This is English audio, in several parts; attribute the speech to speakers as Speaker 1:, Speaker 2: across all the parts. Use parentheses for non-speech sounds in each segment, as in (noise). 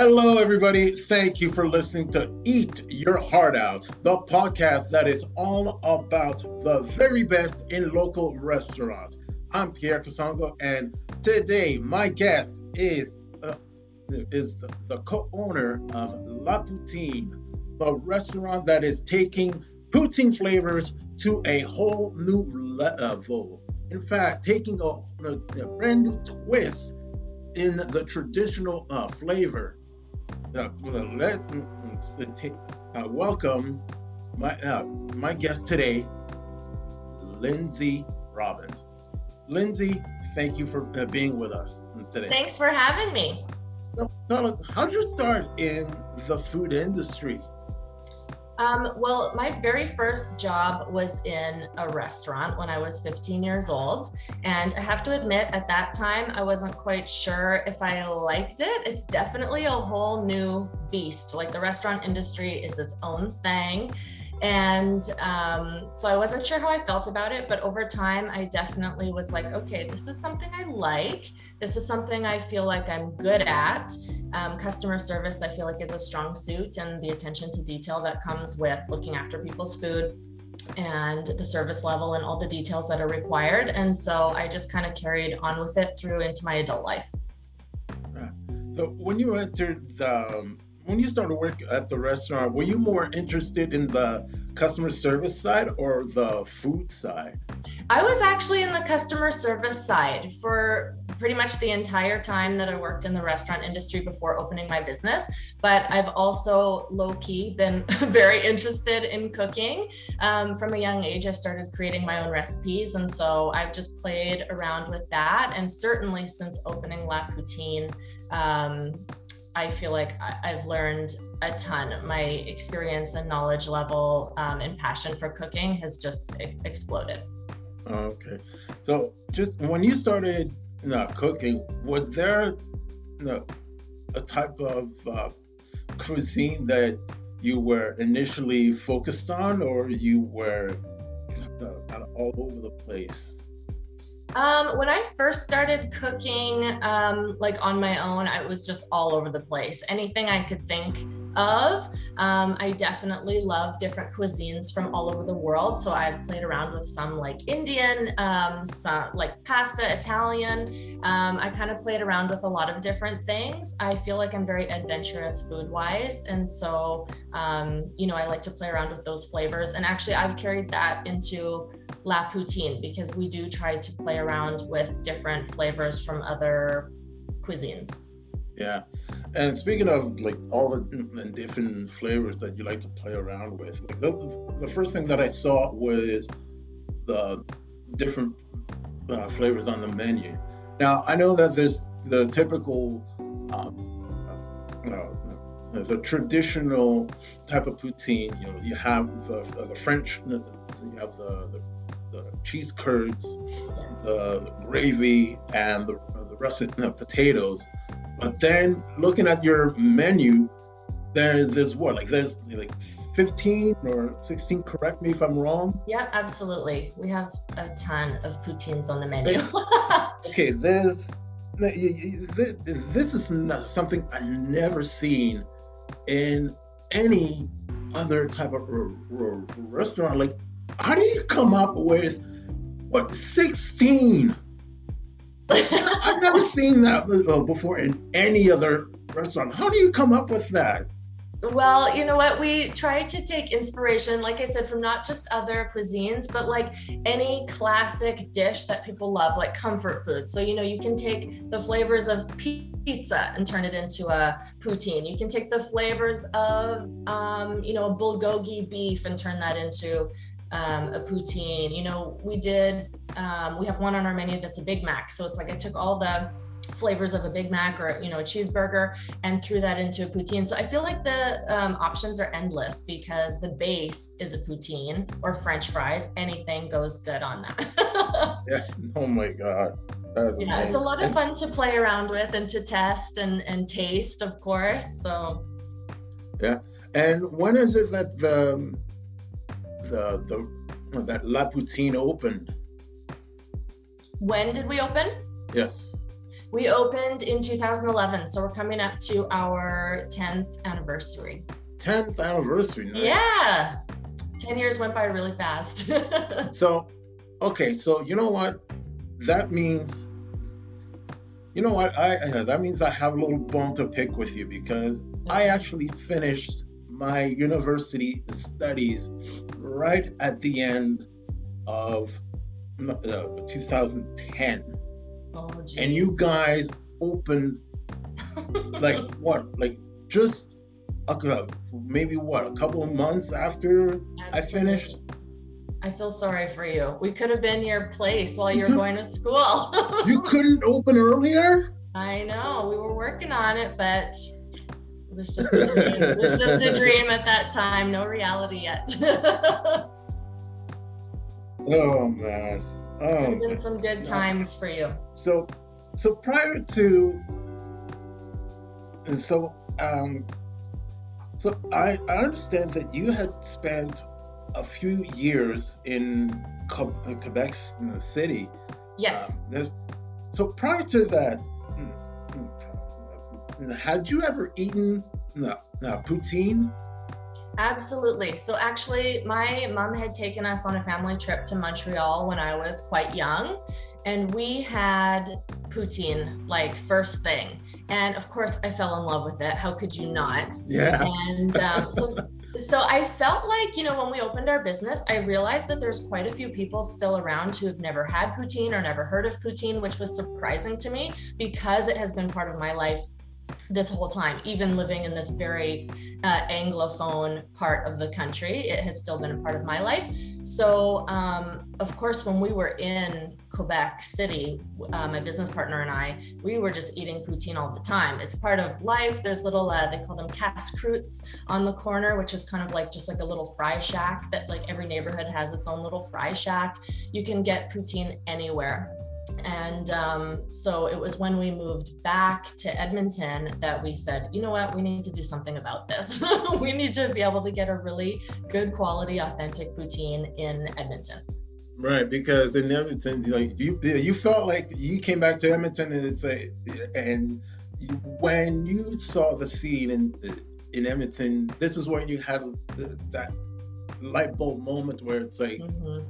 Speaker 1: Hello, everybody. Thank you for listening to Eat Your Heart Out, the podcast that is all about the very best in local restaurants. I'm Pierre Casongo, and today my guest is uh, is the, the co-owner of La Poutine, the restaurant that is taking poutine flavors to a whole new level. In fact, taking a, a brand new twist in the traditional uh, flavor uh, let uh, welcome my uh, my guest today, Lindsay Robbins. Lindsay, thank you for uh, being with us today.
Speaker 2: Thanks for having me.
Speaker 1: tell us, how did you start in the food industry?
Speaker 2: Um, well, my very first job was in a restaurant when I was 15 years old. And I have to admit, at that time, I wasn't quite sure if I liked it. It's definitely a whole new beast. Like the restaurant industry is its own thing. And um, so I wasn't sure how I felt about it, but over time, I definitely was like, okay, this is something I like. This is something I feel like I'm good at. Um, customer service, I feel like, is a strong suit, and the attention to detail that comes with looking after people's food and the service level and all the details that are required. And so I just kind of carried on with it through into my adult life.
Speaker 1: So when you entered the um, when you started work at the restaurant, were you more interested in the customer service side or the food side?
Speaker 2: I was actually in the customer service side for pretty much the entire time that I worked in the restaurant industry before opening my business. But I've also low key been (laughs) very interested in cooking. Um, from a young age, I started creating my own recipes. And so I've just played around with that. And certainly since opening La Poutine, um, I feel like I've learned a ton. My experience and knowledge level um, and passion for cooking has just exploded.
Speaker 1: Okay. So, just when you started you know, cooking, was there you know, a type of uh, cuisine that you were initially focused on, or you were uh, all over the place?
Speaker 2: Um, when I first started cooking, um, like on my own, I was just all over the place. Anything I could think of. Um, I definitely love different cuisines from all over the world. So I've played around with some like Indian, um, some like pasta, Italian. Um, I kind of played around with a lot of different things. I feel like I'm very adventurous food wise. And so, um, you know, I like to play around with those flavors. And actually, I've carried that into La Poutine because we do try to play around with different flavors from other cuisines.
Speaker 1: Yeah. And speaking of like all the different flavors that you like to play around with, like the, the first thing that I saw was the different uh, flavors on the menu. Now I know that there's the typical, um, you know, the traditional type of poutine. You know, you have the, the French, you have the, the the cheese curds, the, the gravy, and the, the russet know, potatoes. But then looking at your menu, there's there's what like there's like 15 or 16 correct me if i'm wrong?
Speaker 2: Yeah absolutely. We have a ton of poutines on the menu. (laughs)
Speaker 1: Okay there's this is not something i've never seen in any other type of restaurant. Like how do you come up with what 16? (laughs) I've never seen that before in any other restaurant. How do you come up with that?
Speaker 2: Well, you know what? We try to take inspiration, like I said, from not just other cuisines, but like any classic dish that people love, like comfort food. So, you know, you can take the flavors of pizza and turn it into a poutine. You can take the flavors of, um, you know, bulgogi beef and turn that into um, a poutine. You know, we did, um, we have one on our menu that's a Big Mac. So it's like I took all the flavors of a Big Mac or, you know, a cheeseburger and threw that into a poutine. So I feel like the um, options are endless because the base is a poutine or French fries. Anything goes good on
Speaker 1: that. (laughs) yeah. Oh my God.
Speaker 2: yeah, amazing. it's a lot of fun to play around with and to test and, and taste, of course. So,
Speaker 1: yeah. And when is it that the the the that La Poutine opened.
Speaker 2: When did we open?
Speaker 1: Yes.
Speaker 2: We opened in 2011, so we're coming up to our 10th anniversary.
Speaker 1: 10th anniversary.
Speaker 2: Nice. Yeah. 10 years went by really fast. (laughs)
Speaker 1: so, okay, so you know what? That means you know what? I, I that means I have a little bone to pick with you because I mm-hmm. actually finished my university studies right at the end of uh, 2010. Oh, and you guys opened (laughs) like what? Like just a, maybe what? A couple of months after Absolutely. I finished.
Speaker 2: I feel sorry for you. We could have been your place while you were going to school.
Speaker 1: you couldn't open earlier? (laughs)
Speaker 2: I know. We were working on it, but it was just a dream. it was just a dream at that time. No reality yet. (laughs)
Speaker 1: oh man. Oh,
Speaker 2: been some good times for you.
Speaker 1: So, so prior to, so um, so I I understand that you had spent a few years in Quebec City.
Speaker 2: Yes.
Speaker 1: Uh, so prior to that, had you ever eaten uh, poutine?
Speaker 2: Absolutely. So actually, my mom had taken us on a family trip to Montreal when I was quite young, and we had poutine like first thing. And of course, I fell in love with it. How could you not?
Speaker 1: Yeah.
Speaker 2: And um, so so I felt like, you know, when we opened our business, I realized that there's quite a few people still around who have never had poutine or never heard of poutine, which was surprising to me because it has been part of my life this whole time, even living in this very uh, anglophone part of the country. It has still been a part of my life. So, um, of course, when we were in Quebec City, uh, my business partner and I, we were just eating poutine all the time. It's part of life. There's little, uh, they call them casse-croûtes on the corner, which is kind of like just like a little fry shack that like every neighborhood has its own little fry shack. You can get poutine anywhere. And um, so it was when we moved back to Edmonton that we said, you know what, we need to do something about this. (laughs) we need to be able to get a really good quality, authentic poutine in Edmonton.
Speaker 1: Right, because in Edmonton, like you, you felt like you came back to Edmonton, and it's a, and when you saw the scene in in Edmonton, this is where you had that light bulb moment where it's like, mm-hmm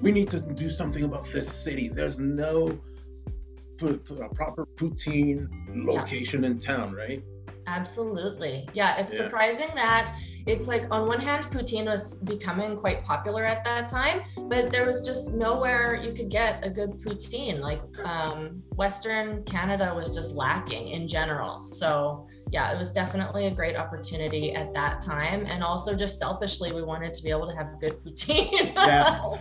Speaker 1: we need to do something about this city. There's no proper poutine location yeah. in town, right?
Speaker 2: Absolutely. Yeah, it's yeah. surprising that it's like on one hand poutine was becoming quite popular at that time but there was just nowhere you could get a good poutine like um, western canada was just lacking in general so yeah it was definitely a great opportunity at that time and also just selfishly we wanted to be able to have good (laughs) poutine
Speaker 1: yeah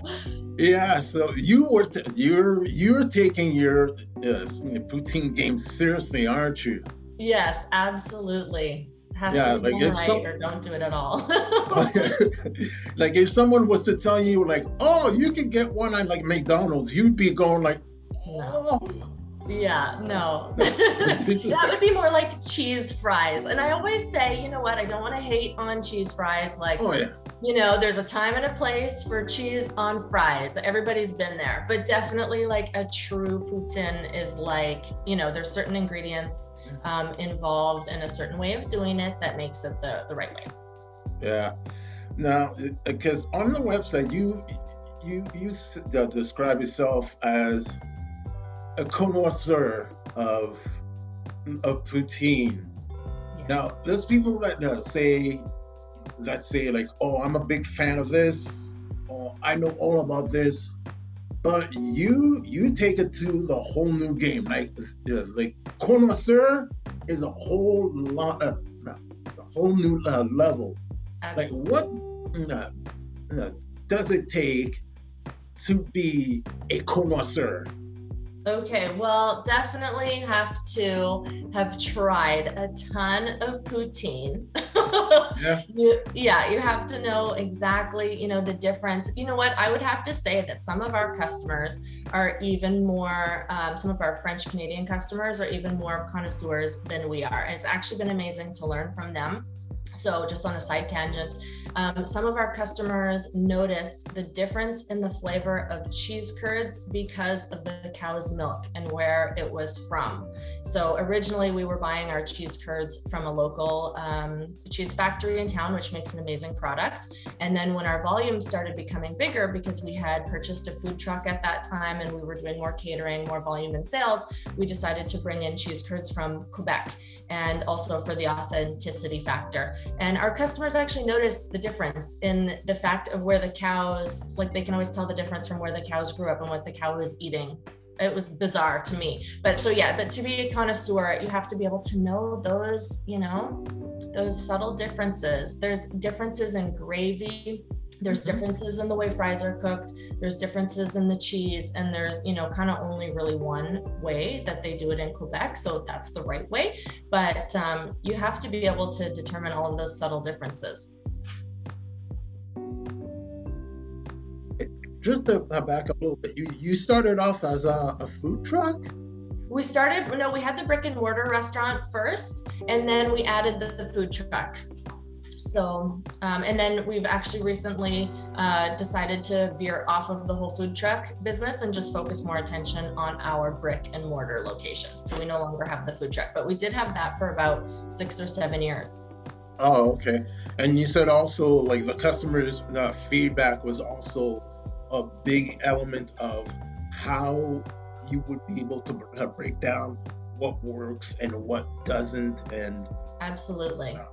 Speaker 1: yeah so you were t- you're you're taking your uh, poutine game seriously aren't you
Speaker 2: yes absolutely has yeah, to be like right some, or don't do it at all. (laughs)
Speaker 1: like if someone was to tell you like, oh, you can get one at like McDonald's, you'd be going like, oh.
Speaker 2: No. Yeah, no. (laughs) that would be more like cheese fries. And I always say, you know what, I don't want to hate on cheese fries. Like,
Speaker 1: oh, yeah.
Speaker 2: you know, there's a time and a place for cheese on fries. Everybody's been there. But definitely, like, a true poutine is like, you know, there's certain ingredients mm-hmm. um, involved in a certain way of doing it that makes it the, the right way.
Speaker 1: Yeah. Now, uh, because on the website, you you you uh, describe yourself as a connoisseur of of poutine. Yes. Now, there's people that uh, say that say like, "Oh, I'm a big fan of this," or "I know all about this." But you you take it to the whole new game. Like uh, like connoisseur is a whole lot, uh, a whole new uh, level. Absolutely. Like what uh, uh, does it take to be a connoisseur?
Speaker 2: Okay, well, definitely have to have tried a ton of poutine. yeah. (laughs) You, yeah, you have to know exactly, you know, the difference. You know what? I would have to say that some of our customers are even more, um, some of our French Canadian customers are even more of connoisseurs than we are. It's actually been amazing to learn from them So, just on a side tangent, um, some of our customers noticed the difference in the flavor of cheese curds because of the cow's milk and where it was from. So, originally, we were buying our cheese curds from a local um, cheese factory in town, which makes an amazing product. And then, when our volume started becoming bigger, because we had purchased a food truck at that time and we were doing more catering, more volume in sales, we decided to bring in cheese curds from Quebec and also for the authenticity factor. And our customers actually noticed the difference in the fact of where the cows, like they can always tell the difference from where the cows grew up and what the cow was eating. It was bizarre to me. But so, yeah, but to be a connoisseur, you have to be able to know those, you know, those subtle differences. There's differences in gravy there's mm-hmm. differences in the way fries are cooked. There's differences in the cheese. And there's you know kind of only really one way that they do it in quebec. So that's the right way. But um, you have to be able to determine all of those subtle differences.
Speaker 1: Just to back up a little bit you, you started off as a, a food truck?
Speaker 2: We started no we had the brick and mortar restaurant first and then we added the, the food truck so, um, and then we've actually recently uh, decided to veer off of the whole food truck business and just focus more attention on our brick and mortar locations. So we no longer have the food truck, but we did have that for about six or seven years.
Speaker 1: Oh, okay. And you said also like the customers' the feedback was also a big element of how you would be able to break down what works and what doesn't and
Speaker 2: absolutely uh,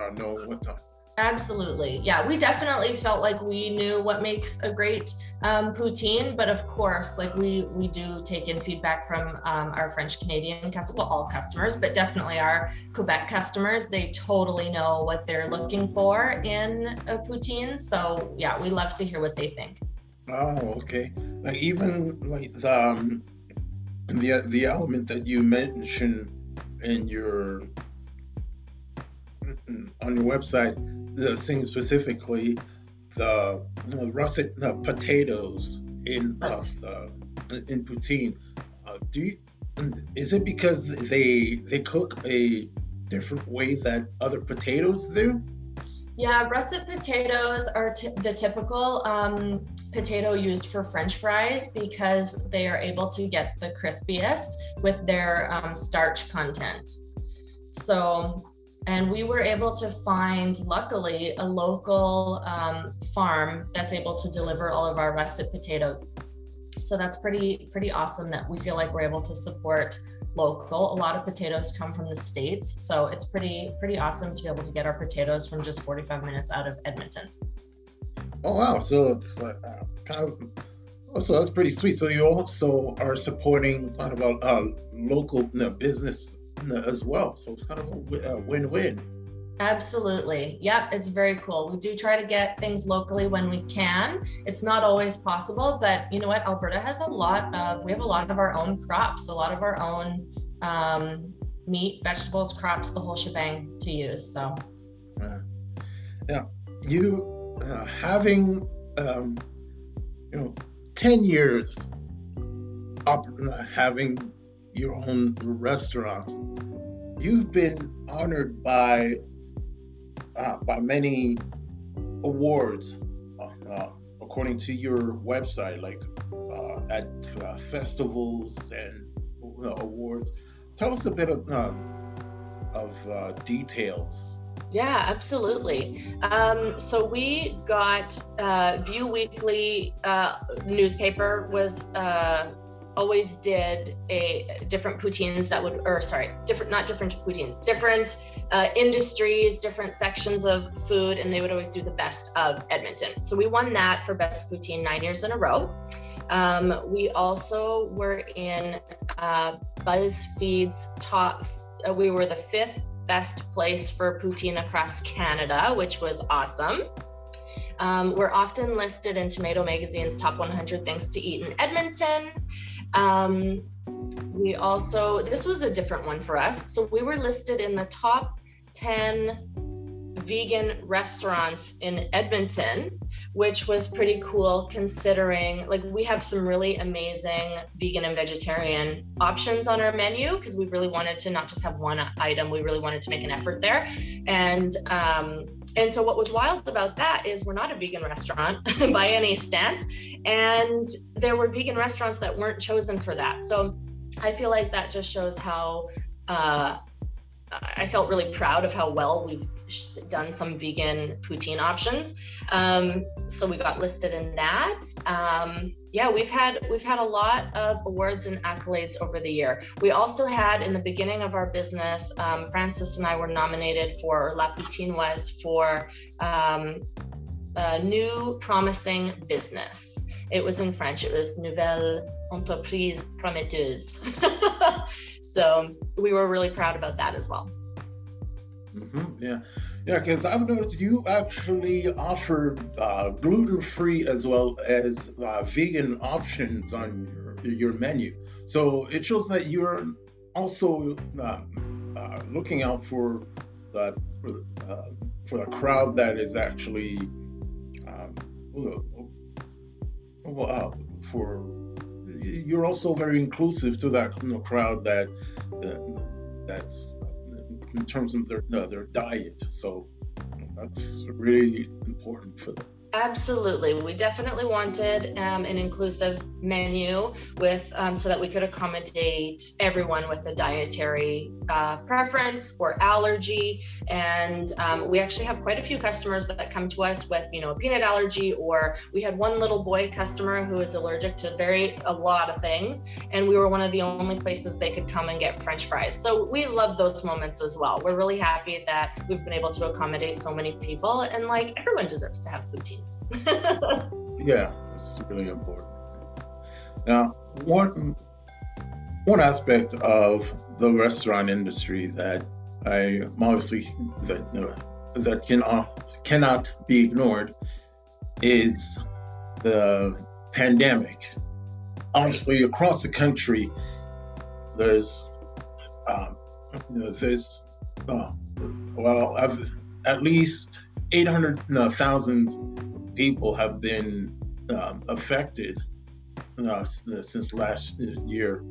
Speaker 1: uh, know what to
Speaker 2: Absolutely. Yeah, we definitely felt like we knew what makes a great um, poutine, but of course, like we we do take in feedback from um, our French Canadian customers, well, all customers, but definitely our Quebec customers. They totally know what they're looking for in a poutine. So yeah, we love to hear what they think.
Speaker 1: Oh, okay. Like even like the um, the the element that you mentioned in your on your website the saying specifically the, the russet the potatoes in uh, in poutine. Uh, do you, is it because they they cook a different way that other potatoes do?
Speaker 2: Yeah, russet potatoes are t- the typical um, potato used for French fries because they are able to get the crispiest with their um, starch content. So and we were able to find, luckily, a local um, farm that's able to deliver all of our russet potatoes. So that's pretty pretty awesome that we feel like we're able to support local. A lot of potatoes come from the states, so it's pretty pretty awesome to be able to get our potatoes from just 45 minutes out of Edmonton.
Speaker 1: Oh wow! So it's uh, kind of Oh, so that's pretty sweet. So you also are supporting kind of a, a local business as well. So it's kind of a win-win.
Speaker 2: Absolutely. Yep, it's very cool. We do try to get things locally when we can. It's not always possible, but you know what? Alberta has a lot of, we have a lot of our own crops, a lot of our own um, meat, vegetables, crops, the whole shebang to use. So,
Speaker 1: uh, now, you uh, having, um, you know, 10 years up, uh, having your own restaurant. You've been honored by uh, by many awards, uh, according to your website, like uh, at uh, festivals and uh, awards. Tell us a bit of uh, of details.
Speaker 2: Yeah, absolutely. Um, so we got Vue Weekly newspaper was always did a different poutines that would, or sorry, different, not different poutines, different uh, industries, different sections of food, and they would always do the best of Edmonton. So we won that for best poutine nine years in a row. Um, we also were in uh, BuzzFeed's top, uh, we were the fifth best place for poutine across Canada, which was awesome. Um, we're often listed in Tomato Magazine's top 100 things to eat in Edmonton. Um, we also, this was a different one for us. So we were listed in the top 10 vegan restaurants in Edmonton, which was pretty cool considering like we have some really amazing vegan and vegetarian options on our menu because we really wanted to not just have one item, we really wanted to make an effort there. And um, and so what was wild about that is we're not a vegan restaurant (laughs) by any stance. And there were vegan restaurants that weren't chosen for that. So I feel like that just shows how uh, I felt really proud of how well we've done some vegan poutine options. Um, so we got listed in that. Um, yeah, we've had we've had a lot of awards and accolades over the year. We also had in the beginning of our business, um, Francis and I were nominated for, or La Poutine was for um, a new promising business. It was in French. It was Nouvelle Entreprise Prometteuse. (laughs) so we were really proud about that as well.
Speaker 1: Mm-hmm, yeah, yeah, because I've noticed you actually offer uh, gluten-free as well as uh, vegan options on your, your menu. So it shows that you're also um, uh, looking out for the for, uh, the crowd that is actually um, well, for you're also very inclusive to that you know, crowd that uh, that's in terms of their uh, their diet. So that's really important for them.
Speaker 2: Absolutely. We definitely wanted um, an inclusive menu with um, so that we could accommodate everyone with a dietary uh, preference or allergy. And um, we actually have quite a few customers that come to us with, you know, a peanut allergy, or we had one little boy customer who is allergic to very a lot of things, and we were one of the only places they could come and get French fries. So we love those moments as well. We're really happy that we've been able to accommodate so many people, and like everyone deserves to have poutine. (laughs)
Speaker 1: yeah, it's really important. Now, one one aspect of the restaurant industry that I obviously that that can cannot be ignored is the pandemic. Obviously, across the country, there's um, there's uh, well, I've, at least eight hundred thousand people have been um, affected uh, since last year.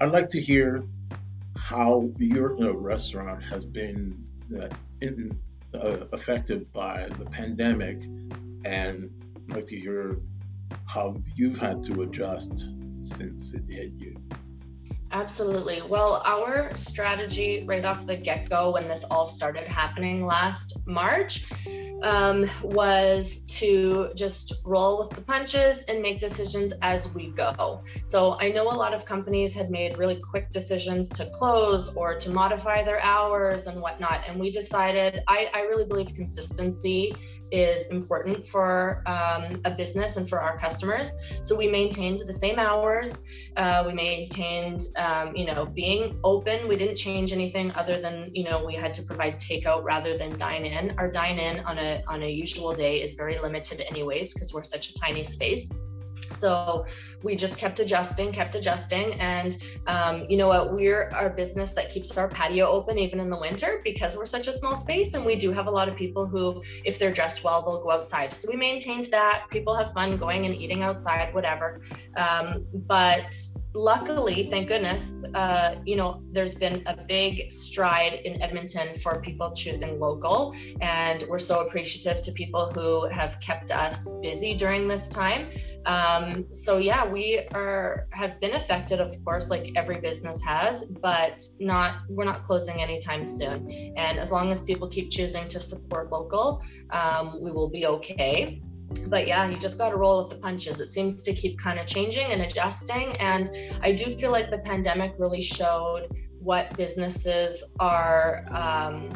Speaker 1: I'd like to hear how your uh, restaurant has been uh, in, uh, affected by the pandemic, and I'd like to hear how you've had to adjust since it hit you.
Speaker 2: Absolutely. Well, our strategy right off the get go when this all started happening last March um, was to just roll with the punches and make decisions as we go. So I know a lot of companies had made really quick decisions to close or to modify their hours and whatnot. And we decided, I, I really believe consistency is important for um, a business and for our customers. So we maintained the same hours. Uh, we maintained, um, you know, being open. We didn't change anything other than, you know, we had to provide takeout rather than dine in. Our dine in on a on a usual day is very limited, anyways, because we're such a tiny space. So we just kept adjusting, kept adjusting. And um, you know what? We're our business that keeps our patio open even in the winter because we're such a small space. And we do have a lot of people who, if they're dressed well, they'll go outside. So we maintained that. People have fun going and eating outside, whatever. Um, but luckily, thank goodness, uh, you know, there's been a big stride in Edmonton for people choosing local. And we're so appreciative to people who have kept us busy during this time. Um, so yeah, we are have been affected, of course, like every business has, but not we're not closing anytime soon. And as long as people keep choosing to support local, um, we will be okay but yeah, you just got to roll with the punches. It seems to keep kind of changing and adjusting. And I do feel like the pandemic really showed what businesses are. Um,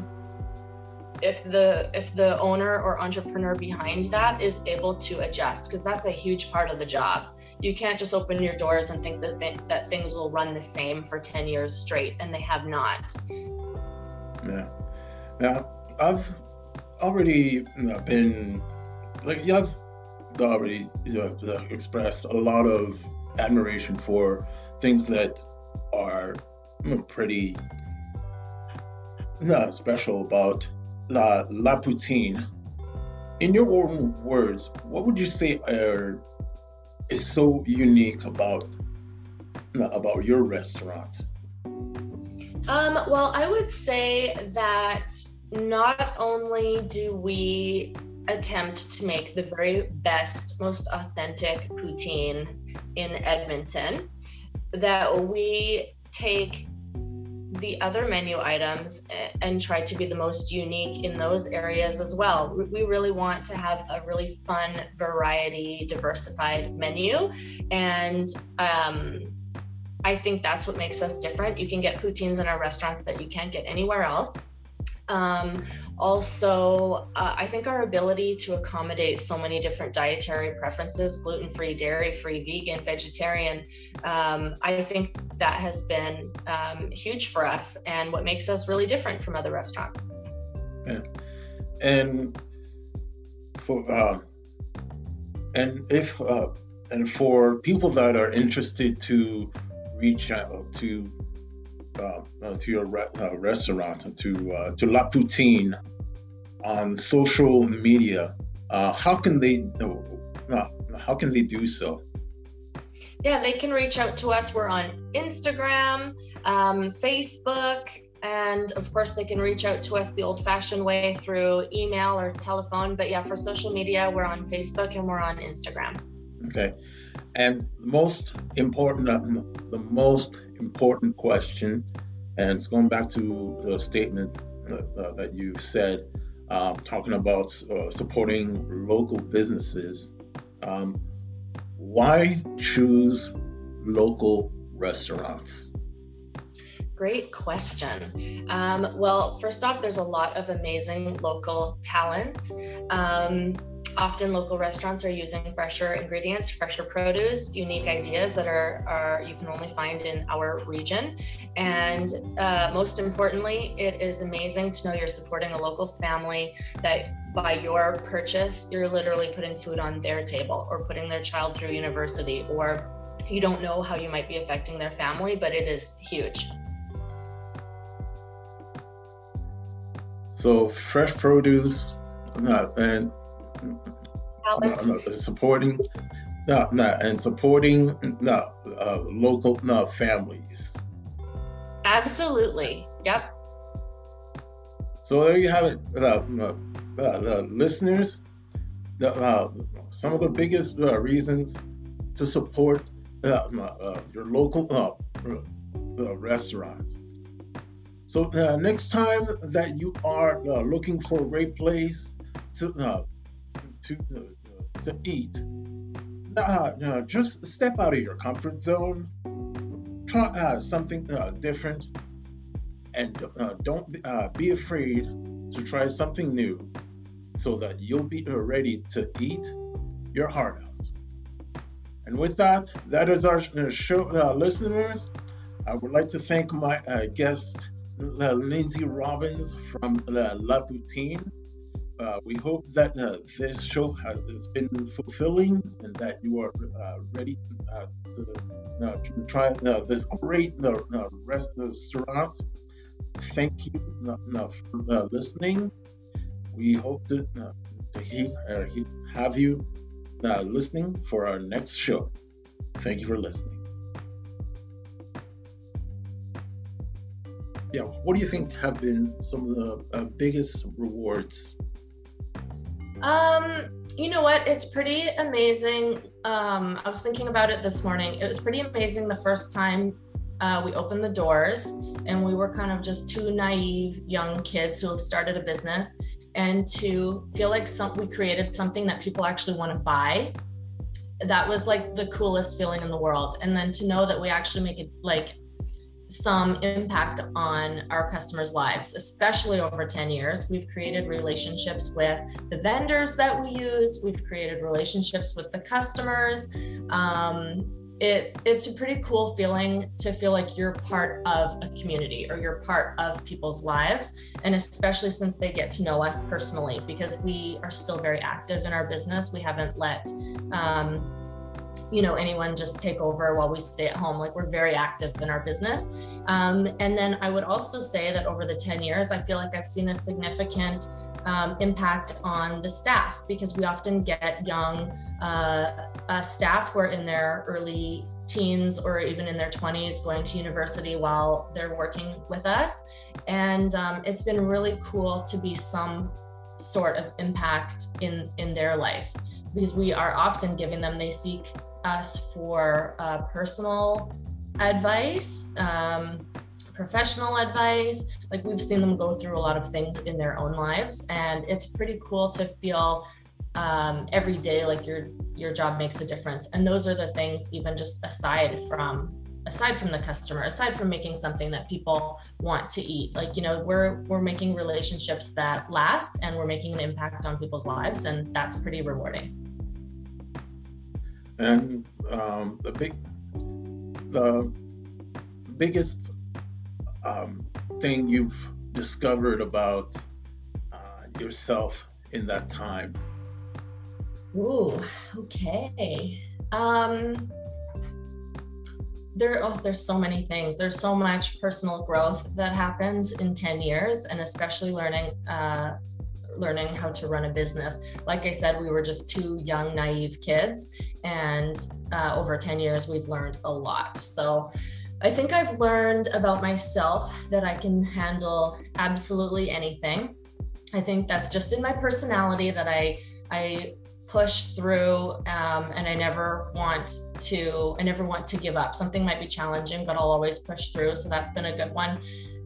Speaker 2: if the if the owner or entrepreneur behind that is able to adjust because that's a huge part of the job you can't just open your doors and think that th- that things will run the same for 10 years straight and they have not
Speaker 1: yeah now i've already been like you've already you know, expressed a lot of admiration for things that are you pretty you know, special about La, La Poutine, in your own words, what would you say are, is so unique about about your restaurant?
Speaker 2: Um, well, I would say that not only do we attempt to make the very best, most authentic poutine in Edmonton, that we take the other menu items and try to be the most unique in those areas as well. We really want to have a really fun, variety, diversified menu. And um, I think that's what makes us different. You can get poutines in our restaurant that you can't get anywhere else. Um, also, uh, I think our ability to accommodate so many different dietary preferences gluten free, dairy free, vegan, vegetarian um, I think that has been um, huge for us and what makes us really different from other restaurants.
Speaker 1: Yeah. And for, uh, and if, uh, and for people that are interested to reach out to uh, uh, to your re- uh, restaurant, to uh, to La Poutine on social media, uh, how can they uh, how can they do so?
Speaker 2: Yeah, they can reach out to us. We're on Instagram, um, Facebook, and of course they can reach out to us the old-fashioned way through email or telephone. But yeah, for social media, we're on Facebook and we're on Instagram.
Speaker 1: Okay, and most important, the most important question, and it's going back to the statement uh, uh, that you said, um, talking about uh, supporting local businesses. Um, why choose local restaurants?
Speaker 2: Great question. Um, well, first off, there's a lot of amazing local talent. Um, often local restaurants are using fresher ingredients, fresher produce, unique ideas that are, are you can only find in our region. And uh, most importantly, it is amazing to know you're supporting a local family that by your purchase, you're literally putting food on their table or putting their child through university or you don't know how you might be affecting their family, but it is huge.
Speaker 1: So fresh produce, uh, and supporting no, no, and supporting no, uh, local no, families.
Speaker 2: Absolutely. Yep.
Speaker 1: So there you have it, uh, uh, listeners. The, uh, some of the biggest uh, reasons to support uh, your local restaurants. So next time that you are looking for a great place to to uh, to eat. Nah, nah, just step out of your comfort zone. Try uh, something uh, different, and uh, don't uh, be afraid to try something new, so that you'll be ready to eat your heart out. And with that, that is our uh, show, listeners. I would like to thank my guest, Lindsay Robbins from La Poutine. Uh, we hope that uh, this show has been fulfilling and that you are uh, ready uh, to, uh, to, try uh, this great restaurant. Thank you for listening. We hope to, to he, have you listening for our next show. Thank you for listening. Yeah, what do you think have been some of the biggest rewards
Speaker 2: um, you know what? It's pretty amazing. Um, I was thinking about it this morning. It was pretty amazing the first time uh, we opened the doors and we were kind of just two naive young kids who have started a business and to feel like some, we created something that people actually want to buy that was like the coolest feeling in the world and then to know that we actually make it like some impact on our customers' lives, especially over 10 years. We've created relationships with the vendors that we use, we've created relationships with the customers. Um, it, it's a pretty cool feeling to feel like you're part of a community or you're part of people's lives. And especially since they get to know us personally, because we are still very active in our business. We haven't let um, you know anyone just take over while we stay at home. Like we're very active in our business. Um, and then i would also say that over the 10 years i feel like i've seen a significant um, impact on the staff because we often get young uh, uh, staff who are in their early teens or even in their 20s going to university while they're working with us. And um, it's been really cool to be some sort of impact in in their life because we are often giving them they seek us for uh, personal advice um, professional advice. Like we've seen them go through a lot of things in their own lives and it's pretty cool to feel um, every day like your your job makes a difference. And those are the things even just aside from aside from the customer aside from making something that people want to eat. Like you know we're we're making relationships that last and we're making an impact on people's lives and that's pretty rewarding
Speaker 1: and um, the big the biggest um, thing you've discovered about uh, yourself in that time
Speaker 2: Ooh, okay. Um, there, oh, there's so many things. There's so much personal growth that happens in 10 years, and especially learning, uh, learning how to run a business. Like I said, we were just two young, naive kids, and uh, over 10 years, we've learned a lot. So. I think I've learned about myself that I can handle absolutely anything. I think that's just in my personality that I I push through um, and i never want to i never want to give up something might be challenging but i'll always push through so that's been a good one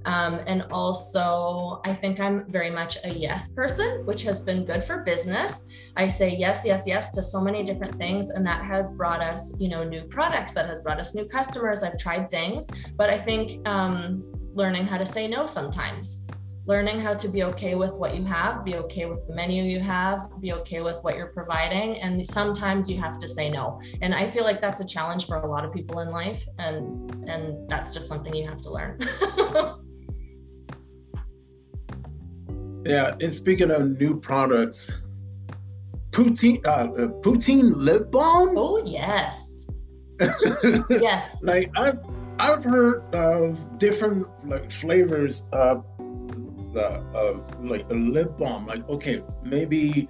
Speaker 2: um, and also i think i'm very much a yes person which has been good for business i say yes yes yes to so many different things and that has brought us you know new products that has brought us new customers i've tried things but i think um, learning how to say no sometimes learning how to be okay with what you have, be okay with the menu you have, be okay with what you're providing. And sometimes you have to say no. And I feel like that's a challenge for a lot of people in life. And and that's just something you have to learn. (laughs)
Speaker 1: yeah, and speaking of new products, poutine uh, uh poutine lip balm.
Speaker 2: Oh yes. (laughs) yes.
Speaker 1: Like I've I've heard of different like flavors of the of like the lip balm. Like okay, maybe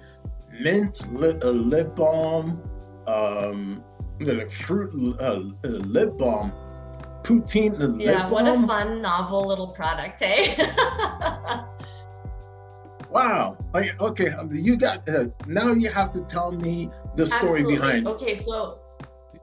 Speaker 1: mint lip, uh, lip balm, um, like fruit uh, uh, lip balm, poutine lip
Speaker 2: yeah, balm. what a fun novel little product, hey. (laughs)
Speaker 1: wow. Okay, um, you got uh, now. You have to tell me the story
Speaker 2: Absolutely.
Speaker 1: behind.
Speaker 2: Okay, so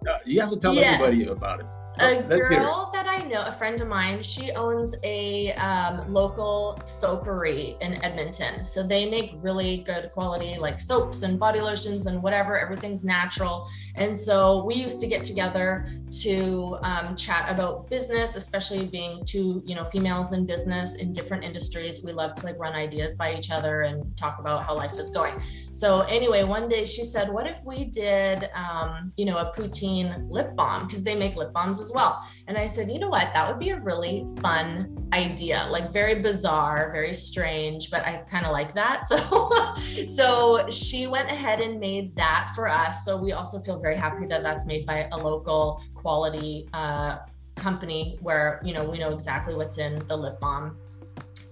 Speaker 1: uh, you have to tell yes. everybody about it
Speaker 2: a girl that I know, a friend of mine, she owns a um, local soapery in Edmonton. So they make really good quality like soaps and body lotions and whatever. Everything's natural. And so we used to get together to um, chat about business, especially being two, you know, females in business in different industries. We love to like run ideas by each other and talk about how life is going. So anyway, one day she said, "What if we did, um, you know, a poutine lip balm because they make lip balms as well?" And I said, "You know what? That would be a really fun idea. Like very bizarre, very strange, but I kind of like that." (laughs) So, so she went ahead and made that for us. So we also feel very happy that that's made by a local quality uh, company where you know we know exactly what's in the lip balm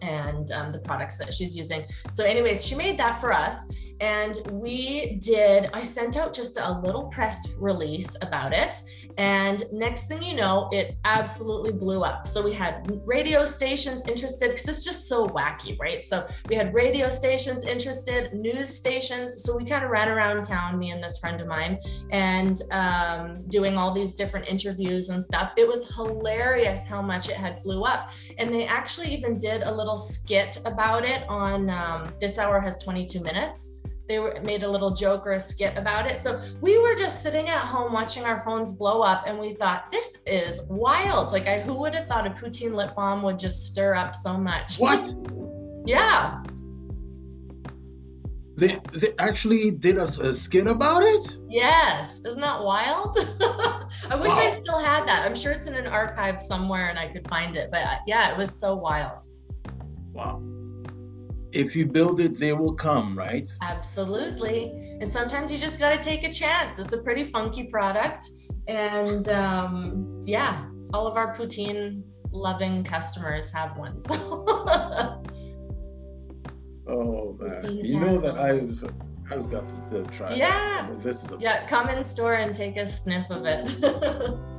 Speaker 2: and um, the products that she's using. So, anyways, she made that for us. And we did, I sent out just a little press release about it. And next thing you know, it absolutely blew up. So we had radio stations interested because it's just so wacky, right? So we had radio stations interested, news stations. So we kind of ran around town, me and this friend of mine, and um, doing all these different interviews and stuff. It was hilarious how much it had blew up. And they actually even did a little skit about it on um, This Hour Has 22 Minutes they were, made a little joke or a skit about it. So we were just sitting at home watching our phones blow up, and we thought, this is wild. Like, I, who would have thought a poutine lip balm would just stir up so much?
Speaker 1: What?
Speaker 2: yeah.
Speaker 1: They, they actually did a, a skit about it?
Speaker 2: Yes. Isn't that wild? (laughs) I wish wow. I still had that. I'm sure it's in an archive somewhere and I could find it. But uh, yeah, it was so wild.
Speaker 1: Wow. If you build it, they will come, right?
Speaker 2: Absolutely. And sometimes you just got to take a chance. It's a pretty funky product. And um, yeah, all of our poutine loving customers have one. So. (laughs)
Speaker 1: oh man, you know that I've I've got to try.
Speaker 2: Yeah.
Speaker 1: This is
Speaker 2: a- yeah. Come in store and take a sniff of it. (laughs)